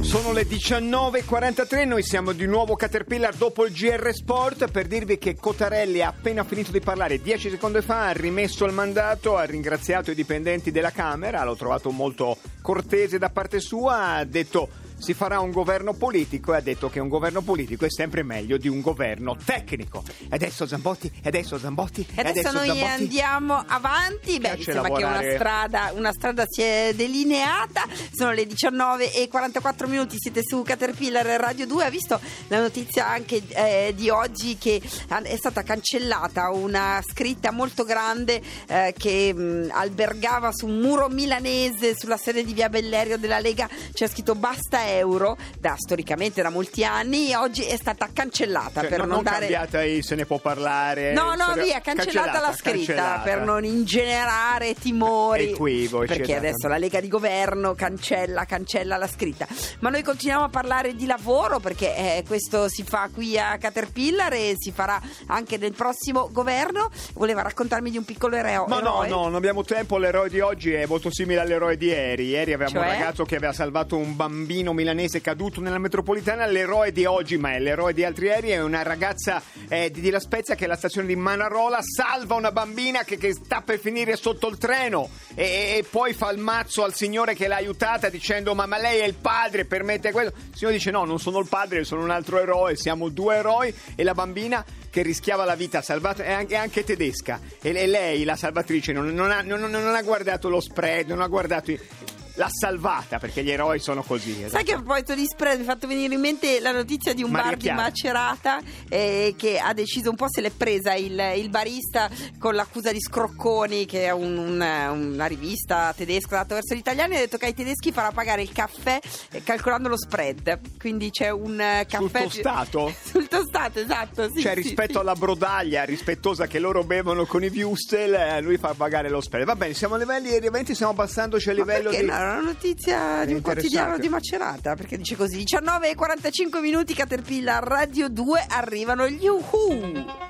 Sono le 19.43, noi siamo di nuovo Caterpillar dopo il GR Sport per dirvi che Cotarelli ha appena finito di parlare. 10 secondi fa, ha rimesso il mandato, ha ringraziato i dipendenti della Camera, l'ho trovato molto cortese da parte sua, ha detto si farà un governo politico e ha detto che un governo politico è sempre meglio di un governo tecnico. E adesso Zambotti, e adesso Zambotti, e adesso, adesso noi Zambotti. andiamo avanti. Beh, mi sembra che una strada, una strada si è delineata. Sono le 19 e 44 minuti. Siete su Caterpillar Radio 2. Ha visto la notizia anche eh, di oggi che è stata cancellata una scritta molto grande eh, che mh, albergava su un muro milanese sulla sede di Via Bellerio della Lega. C'è scritto basta euro da storicamente da molti anni oggi è stata cancellata cioè, per non, non, dare cambiata e se ne può parlare. No no via cancellata, cancellata la scritta cancellata. per non ingenerare timori. Equivoci, perché adesso la Lega di Governo cancella cancella la scritta. Ma noi continuiamo a parlare di lavoro perché eh, questo si fa qui a Caterpillar e si farà anche nel prossimo governo. Voleva raccontarmi di un piccolo eroe ma no no non abbiamo tempo. L'eroe di oggi è molto simile all'eroe di ieri. Ieri avevamo cioè? un ragazzo che aveva salvato un bambino milanese caduto nella metropolitana. L'eroe di oggi, ma è l'eroe di altri ieri, è una ragazza eh, di, di La Spezia che è alla stazione di Manarola salva una bambina che, che sta per finire sotto il treno e, e, poi fa il mazzo al signore che l'ha aiutata dicendo ma, ma lei è il padre, permette questo. Il signore dice no, non sono il padre, sono un altro eroe, siamo due eroi e la bambina che rischiava la vita salvata è anche, è anche tedesca e lei, la salvatrice, non, non, ha, non, non ha guardato lo spread, non ha guardato... l'ha salvata perché gli eroi sono così. Esatto. Sai che a proposito di spread mi ha fatto venire in mente la notizia di un Maria bar Chiara. di Macerata eh, che ha deciso un po' se l'è presa il, il barista con l'accusa di Scrocconi che è un, una, una, rivista tedesca data verso gli italiani ha detto che ai tedeschi farà pagare il caffè eh, calcolando lo spread quindi c'è un uh, caffè sul tostato? sul tostato esatto sì, cioè sì, rispetto sì. alla brodaglia rispettosa che loro bevono con i Wustel eh, lui fa pagare lo spread va bene siamo a livelli eventi stiamo passandoci a livello di no? Una notizia di un quotidiano di Macerata perché dice così 19 e 45 minuti Caterpillar Radio 2 arrivano gli Uhu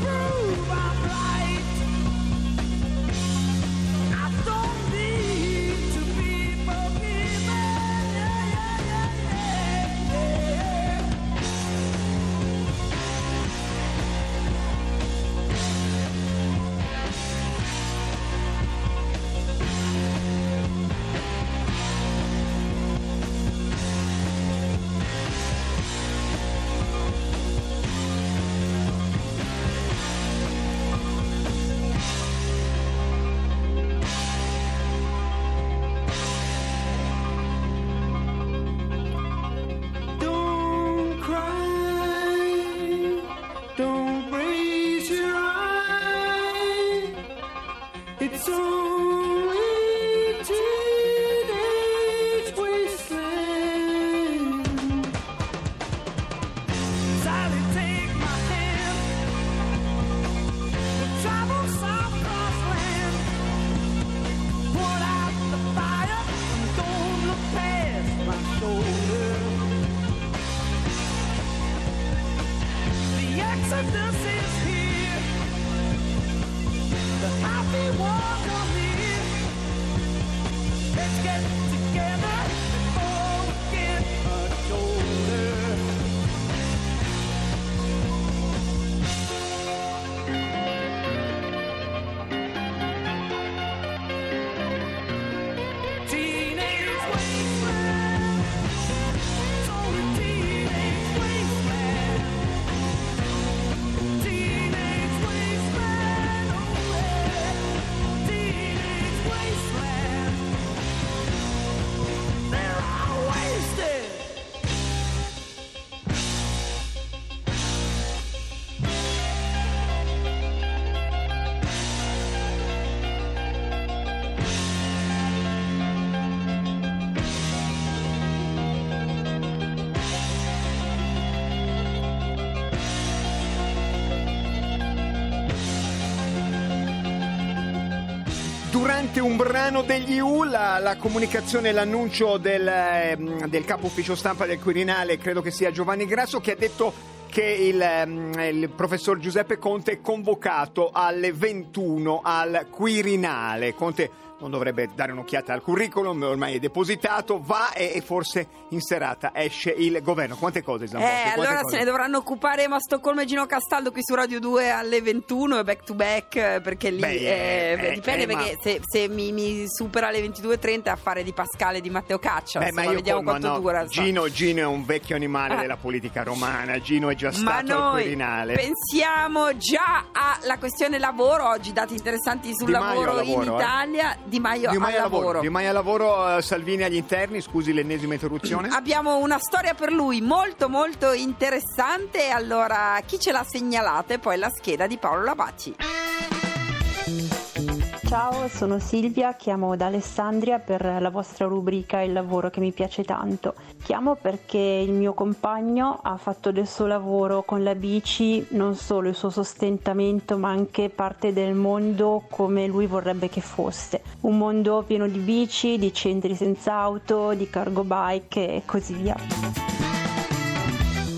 free. Durante un brano degli U la, la comunicazione, l'annuncio del, ehm, del, capo ufficio stampa del Quirinale, credo che sia Giovanni Grasso, che ha detto che il, ehm, il professor Giuseppe Conte è convocato alle 21 al Quirinale. Conte non dovrebbe dare un'occhiata al curriculum, ormai è depositato, va e, forse in serata esce il governo. Quante cose, Zambotti? Eh, allora cose? se ne dovranno occupare Emma Stoccolma e Gino Castaldo qui su Radio 2 alle 21, back to back, perché lì beh, eh, eh, dipende, eh, perché ma... se, se mi, mi, supera alle 22.30 è affare di Pascale e di Matteo Caccia, beh, insomma, vediamo con, quanto no, dura. Gino, Gino, è un vecchio animale ah. della politica romana, Gino è già stato ma al Quirinale. pensiamo già alla questione lavoro, oggi dati interessanti sul lavoro, lavoro, in eh. Italia. Di Maio, Di Maio al lavoro. lavoro. Di Maio al lavoro, uh, Salvini agli interni, scusi l'ennesima interruzione. Abbiamo una storia per lui molto molto interessante, allora chi ce l'ha segnalata e poi la scheda di Paolo Labacci. Ciao, sono Silvia, chiamo da Alessandria per la vostra rubrica Il lavoro che mi piace tanto. Chiamo perché il mio compagno ha fatto del suo lavoro con la bici non solo il suo sostentamento ma anche parte del mondo come lui vorrebbe che fosse. Un mondo pieno di bici, di centri senza auto, di cargo bike e così via.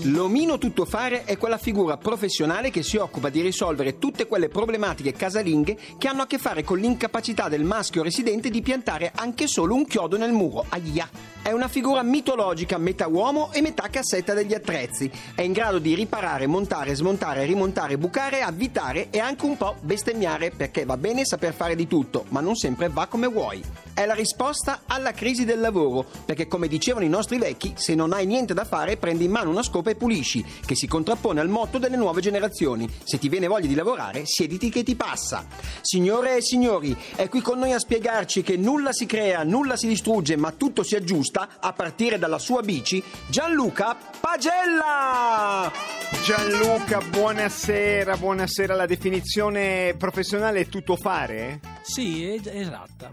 L'omino tuttofare è quella figura professionale che si occupa di risolvere tutte quelle problematiche casalinghe che hanno a che fare con l'incapacità del maschio residente di piantare anche solo un chiodo nel muro. Aia! È una figura mitologica, metà uomo e metà cassetta degli attrezzi. È in grado di riparare, montare, smontare, rimontare, bucare, avvitare e anche un po' bestemmiare perché va bene saper fare di tutto, ma non sempre va come vuoi. È la risposta alla crisi del lavoro, perché come dicevano i nostri vecchi, se non hai niente da fare prendi in mano una scopa e pulisci, che si contrappone al motto delle nuove generazioni. Se ti viene voglia di lavorare, siediti che ti passa. Signore e signori, è qui con noi a spiegarci che nulla si crea, nulla si distrugge, ma tutto si aggiusta, a partire dalla sua bici, Gianluca Pagella! Gianluca, buonasera, buonasera. La definizione professionale è tutto fare? Sì, è esatta.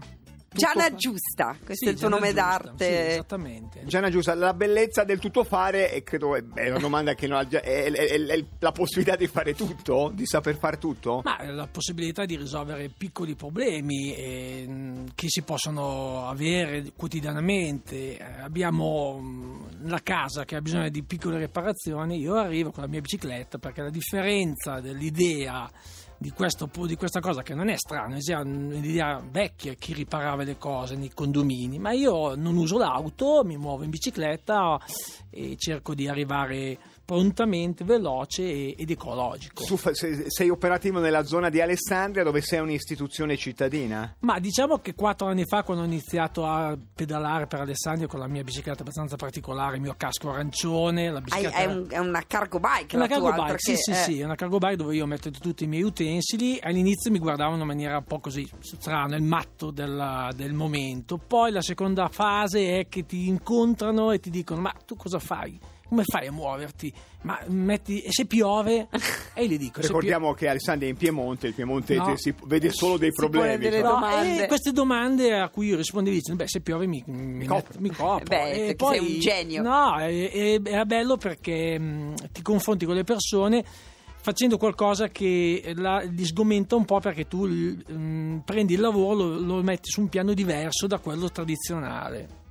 Giana Giusta, questo sì, è il tuo nome Giusta, d'arte. Sì, esattamente. Giana Giusta, la bellezza del tutto fare, e credo è una domanda che non ha, è, è, è, la possibilità di fare tutto, di saper fare tutto? Ma la possibilità di risolvere piccoli problemi eh, che si possono avere quotidianamente. Eh, abbiamo mm, la casa che ha bisogno di piccole riparazioni, io arrivo con la mia bicicletta perché la differenza dell'idea di, questo, di, questa cosa che non è strana, è un'idea vecchia chi riparava le cose nei condomini, ma io non uso l'auto, mi muovo in bicicletta e cerco di arrivare prontamente, veloce ed ecologico. Tu sei operativo nella zona di Alessandria dove sei un'istituzione cittadina? Ma diciamo che quattro anni fa quando ho iniziato a pedalare per Alessandria con la mia bicicletta abbastanza particolare, il mio casco arancione, la bicicletta... È, un, è una cargo bike una cargo bike, sì, che, sì, eh. sì, è una cargo bike dove io metto tutti i miei utensili. All'inizio mi guardavano in maniera un po' così strana, il matto della, del momento. Poi la seconda fase è che ti incontrano e ti dicono ma tu cosa fai? Come fai a muoverti? Ma metti, e se piove? E gli dico. Ricordiamo pio- che Alessandria è in Piemonte, il Piemonte no. si vede solo dei problemi. Cioè. No, queste domande a cui io rispondo dicendo: Beh, se piove mi, mi, copro. mi copro. Beh, e poi, sei un genio. No, è bello perché mh, ti confronti con le persone facendo qualcosa che la, li sgomenta un po' perché tu mh, prendi il lavoro, lo, lo metti su un piano diverso da quello tradizionale.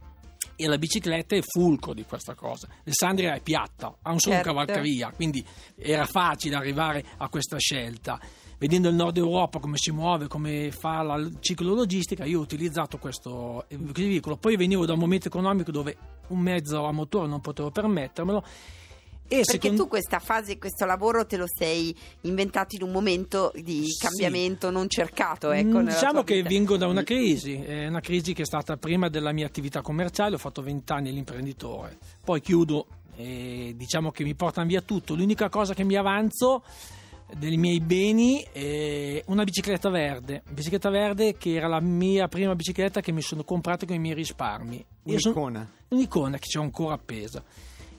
E la bicicletta è fulcro di questa cosa. Alessandria è piatta, ha un solo Certo. cavalcavia, quindi era facile arrivare a questa scelta. Vedendo il nord Europa come si muove, come fa la ciclologistica, io ho utilizzato questo veicolo. Poi venivo da un momento economico dove un mezzo a motore non potevo permettermelo. E Perché secondo- tu questa fase, questo lavoro te lo sei inventato in un momento di Sì. cambiamento non cercato. Ecco, Mm, nella diciamo che vita. vengo da una crisi, è una crisi che è stata prima della mia attività commerciale, ho fatto 20 anni l'imprenditore, poi chiudo e diciamo che mi portano via tutto, l'unica cosa che mi avanzo dei miei beni è una bicicletta verde, bicicletta verde che era la mia prima bicicletta che mi sono comprato con i miei risparmi. Io sono- Un'icona. un'icona che c'è ancora appesa.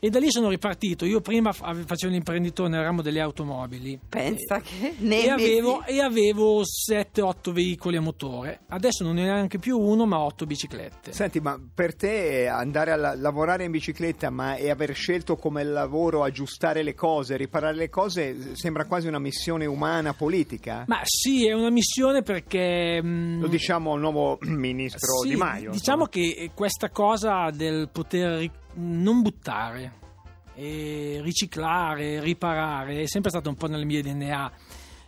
E da lì sono ripartito. Io prima fa- facevo l'imprenditore nel ramo delle automobili. Pensa E- che e Nemesi- avevo, e avevo 7-8 veicoli a motore. Adesso non ne ho neanche più uno, ma 8 biciclette. Senti, ma per te andare a la- lavorare in bicicletta ma e aver scelto come lavoro aggiustare le cose, riparare le cose, sembra quasi una missione umana politica? Ma sì, è una missione perché. mm, Lo diciamo al nuovo ministro sì, Di Maio. Diciamo insomma. che questa cosa del poter ri- non buttare, e riciclare, riparare, è sempre stato un po' nel mio DNA.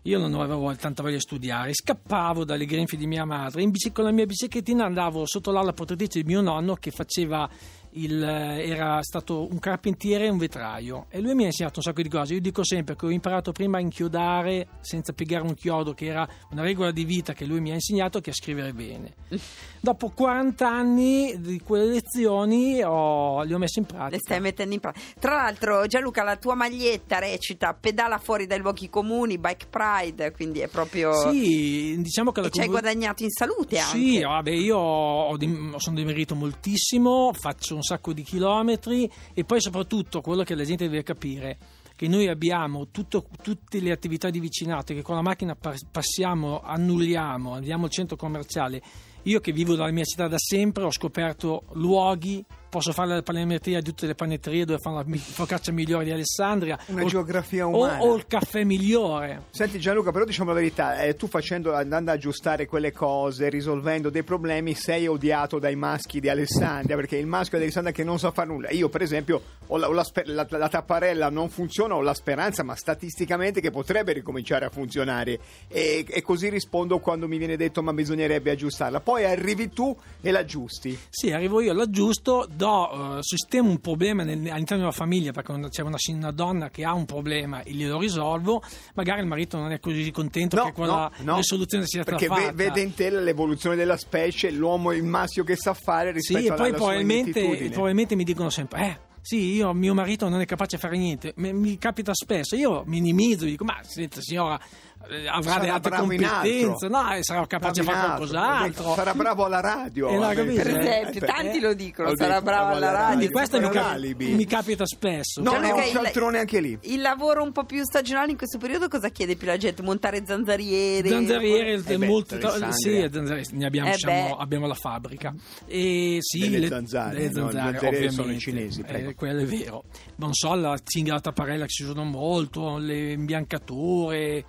Io non avevo tanta voglia di studiare, scappavo dalle grinfie di mia madre, in bici- con la mia biciclettina andavo sotto l'ala protettrice di mio nonno che faceva il, era stato un carpentiere e un vetraio e lui mi ha insegnato un sacco di cose. Io dico sempre che ho imparato prima a inchiodare senza piegare un chiodo, che era una regola di vita che lui mi ha insegnato, che a scrivere bene. Dopo 40 anni di quelle lezioni ho, le ho messe in pratica. Le stai mettendo in pratica. Tra l'altro, Gianluca, la tua maglietta recita pedala fuori dai luoghi comuni, bike pride, quindi è proprio. Sì, diciamo che la E ci hai guadagnato in salute anche. Sì, vabbè, io ho dim- sono dimerito moltissimo, faccio un sacco di chilometri e poi soprattutto quello che la gente deve capire che noi abbiamo tutto- tutte le attività di vicinato che con la macchina pa- passiamo, annulliamo, andiamo al centro commerciale. Io che vivo nella mia città da sempre ho scoperto luoghi, posso fare la panetteria di tutte le panetterie dove fanno la focaccia migliore di Alessandria. Una o- geografia o- umana. O, il caffè migliore. Senti Gianluca, però diciamo la verità, eh, tu facendo, andando ad aggiustare quelle cose, risolvendo dei problemi, sei odiato dai maschi di Alessandria, perché il maschio di Alessandria che non sa fare nulla. Io per esempio ho la, ho la la- la tapparella non funziona, ho la speranza, ma statisticamente che potrebbe ricominciare a funzionare. E, e così rispondo quando mi viene detto ma bisognerebbe aggiustarla. Poi arrivi tu e l'aggiusti. Sì, arrivo io, l'aggiusto, do, eh, sistemo un problema all'interno della famiglia perché c'è una, una donna che ha un problema e glielo risolvo, magari il marito non è così contento che quella risoluzione sia stata perché fatta. vede in te l'evoluzione della specie, l'uomo il maschio che sa fare rispetto Sì, e alla, poi alla sua probabilmente, inettitudine. probabilmente mi dicono sempre, eh, sì, io, mio marito non è capace di fare niente. Mi, mi capita spesso, io minimizzo, dico, ma senta signora, avrà Sarà delle altre competenze, no, e sarà capace di fare qualcos'altro. Sarà bravo alla radio. Eh, no, capito? Per esempio, Eh, tanti lo dicono, sarà detto, bravo alla radio. Di questo mi, cap- mi capita spesso. No, Gianluca, è un il- cialtrone anche lì. Il lavoro un po' più stagionale in questo periodo cosa chiede più la gente? Montare zanzariere? Zanzariere, Eh beh, molti sì, zanzariere, ne abbiamo, Eh siamo- beh. abbiamo la fabbrica. E sì, Delle le- zanzare, no? zanzare, Le zanzariere sono i cinesi. Eh, quello è vero. Non so, la cinghia la tapparella che si usano molto, le imbiancature,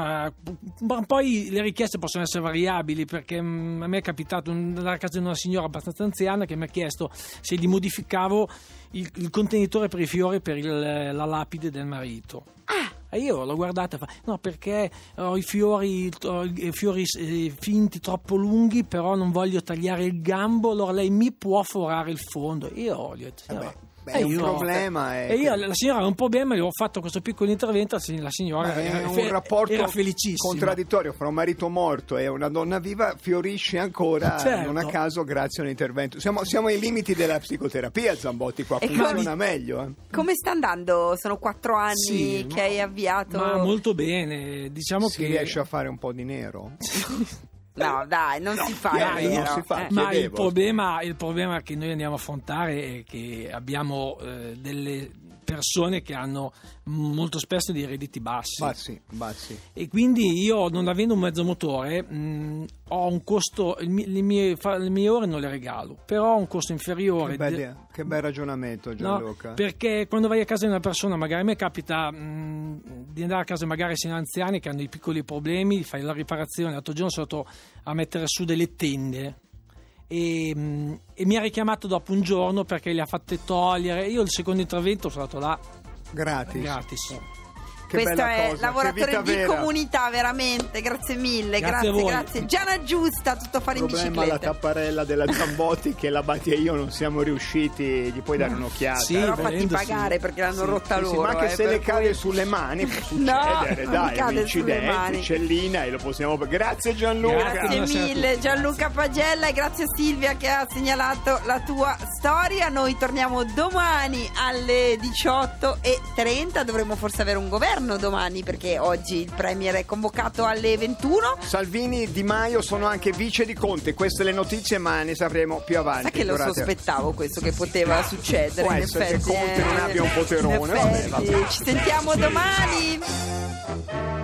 ma, ma poi le richieste possono essere variabili perché mm, a me è capitato un- andare a casa di una signora abbastanza anziana che mi ha chiesto se gli modificavo il, il contenitore per i fiori per il- la lapide del marito. E io l'ho guardata e fa: No, perché ho i fiori, ho i fiori eh, finti troppo lunghi, però non voglio tagliare il gambo, allora lei mi può forare il fondo. Io gli ho detto: "Signora, Vabbè, beh, e è un io- problema. È E io, la signora aveva un problema, gli ho fatto questo piccolo intervento, la sig- la signora Ma era, è un fe- rapporto era felicissima. contraddittorio fra un marito morto e una donna viva fiorisce ancora Certo. non a caso grazie a un intervento siamo, siamo ai limiti della psicoterapia Zambotti qua E funziona come- meglio eh. Come sta andando? Sono quattro anni Sì, che ma- hai avviato. Ma molto bene, diciamo si che. riesce a fare un po' di nero No, dai, non si fa. dai, non si fa. Eh. Ma il problema, il problema che noi andiamo a affrontare è che abbiamo eh, delle persone che hanno molto spesso dei redditi bassi. bassi bassi E quindi io, non avendo un mezzo motore, mh, ho un costo, le, mie, le mie ore non le regalo, però ho un costo inferiore. che bel, di- che bel ragionamento No, Gianluca perché quando vai a casa di una persona, magari a me capita mh, di andare a casa magari se anziani che hanno dei piccoli problemi, fai la riparazione, l'altro giorno sono stato a mettere su delle tende e, e mi ha richiamato dopo un giorno perché le ha fatte togliere. Io il secondo intervento sono stato là gratis. gratis. Che Questo è cosa, lavoratore di vera. comunità, veramente. Grazie mille, Grazie grazie, grazie. Gianna Giusta, tutto fare in problema la bicicletta. tapparella della Zambotti che la Batti e io non siamo riusciti gli puoi dare un'occhiata Sì, Però fatti volendo sì. pagare perché l'hanno rotta Sì, sì, loro. ma che eh, se le cade cui- sulle mani può No, succedere non dai un incidente mani. uccellina e lo possiamo grazie Gianluca Grazie. Mille. Gianluca Pagella e grazie Silvia che ha segnalato la tua storia. Noi torniamo domani alle 18.30. Dovremmo forse avere un governo domani perché oggi il Premier è convocato alle 21. Salvini e Di Maio sono anche vice di Conte queste le notizie ma ne sapremo più avanti Sai che lo Durante- sospettavo questo che poteva succedere. Può in essere che effetti, Conte non eh. abbia un poterone, vabbè, vabbè. Ci sentiamo domani.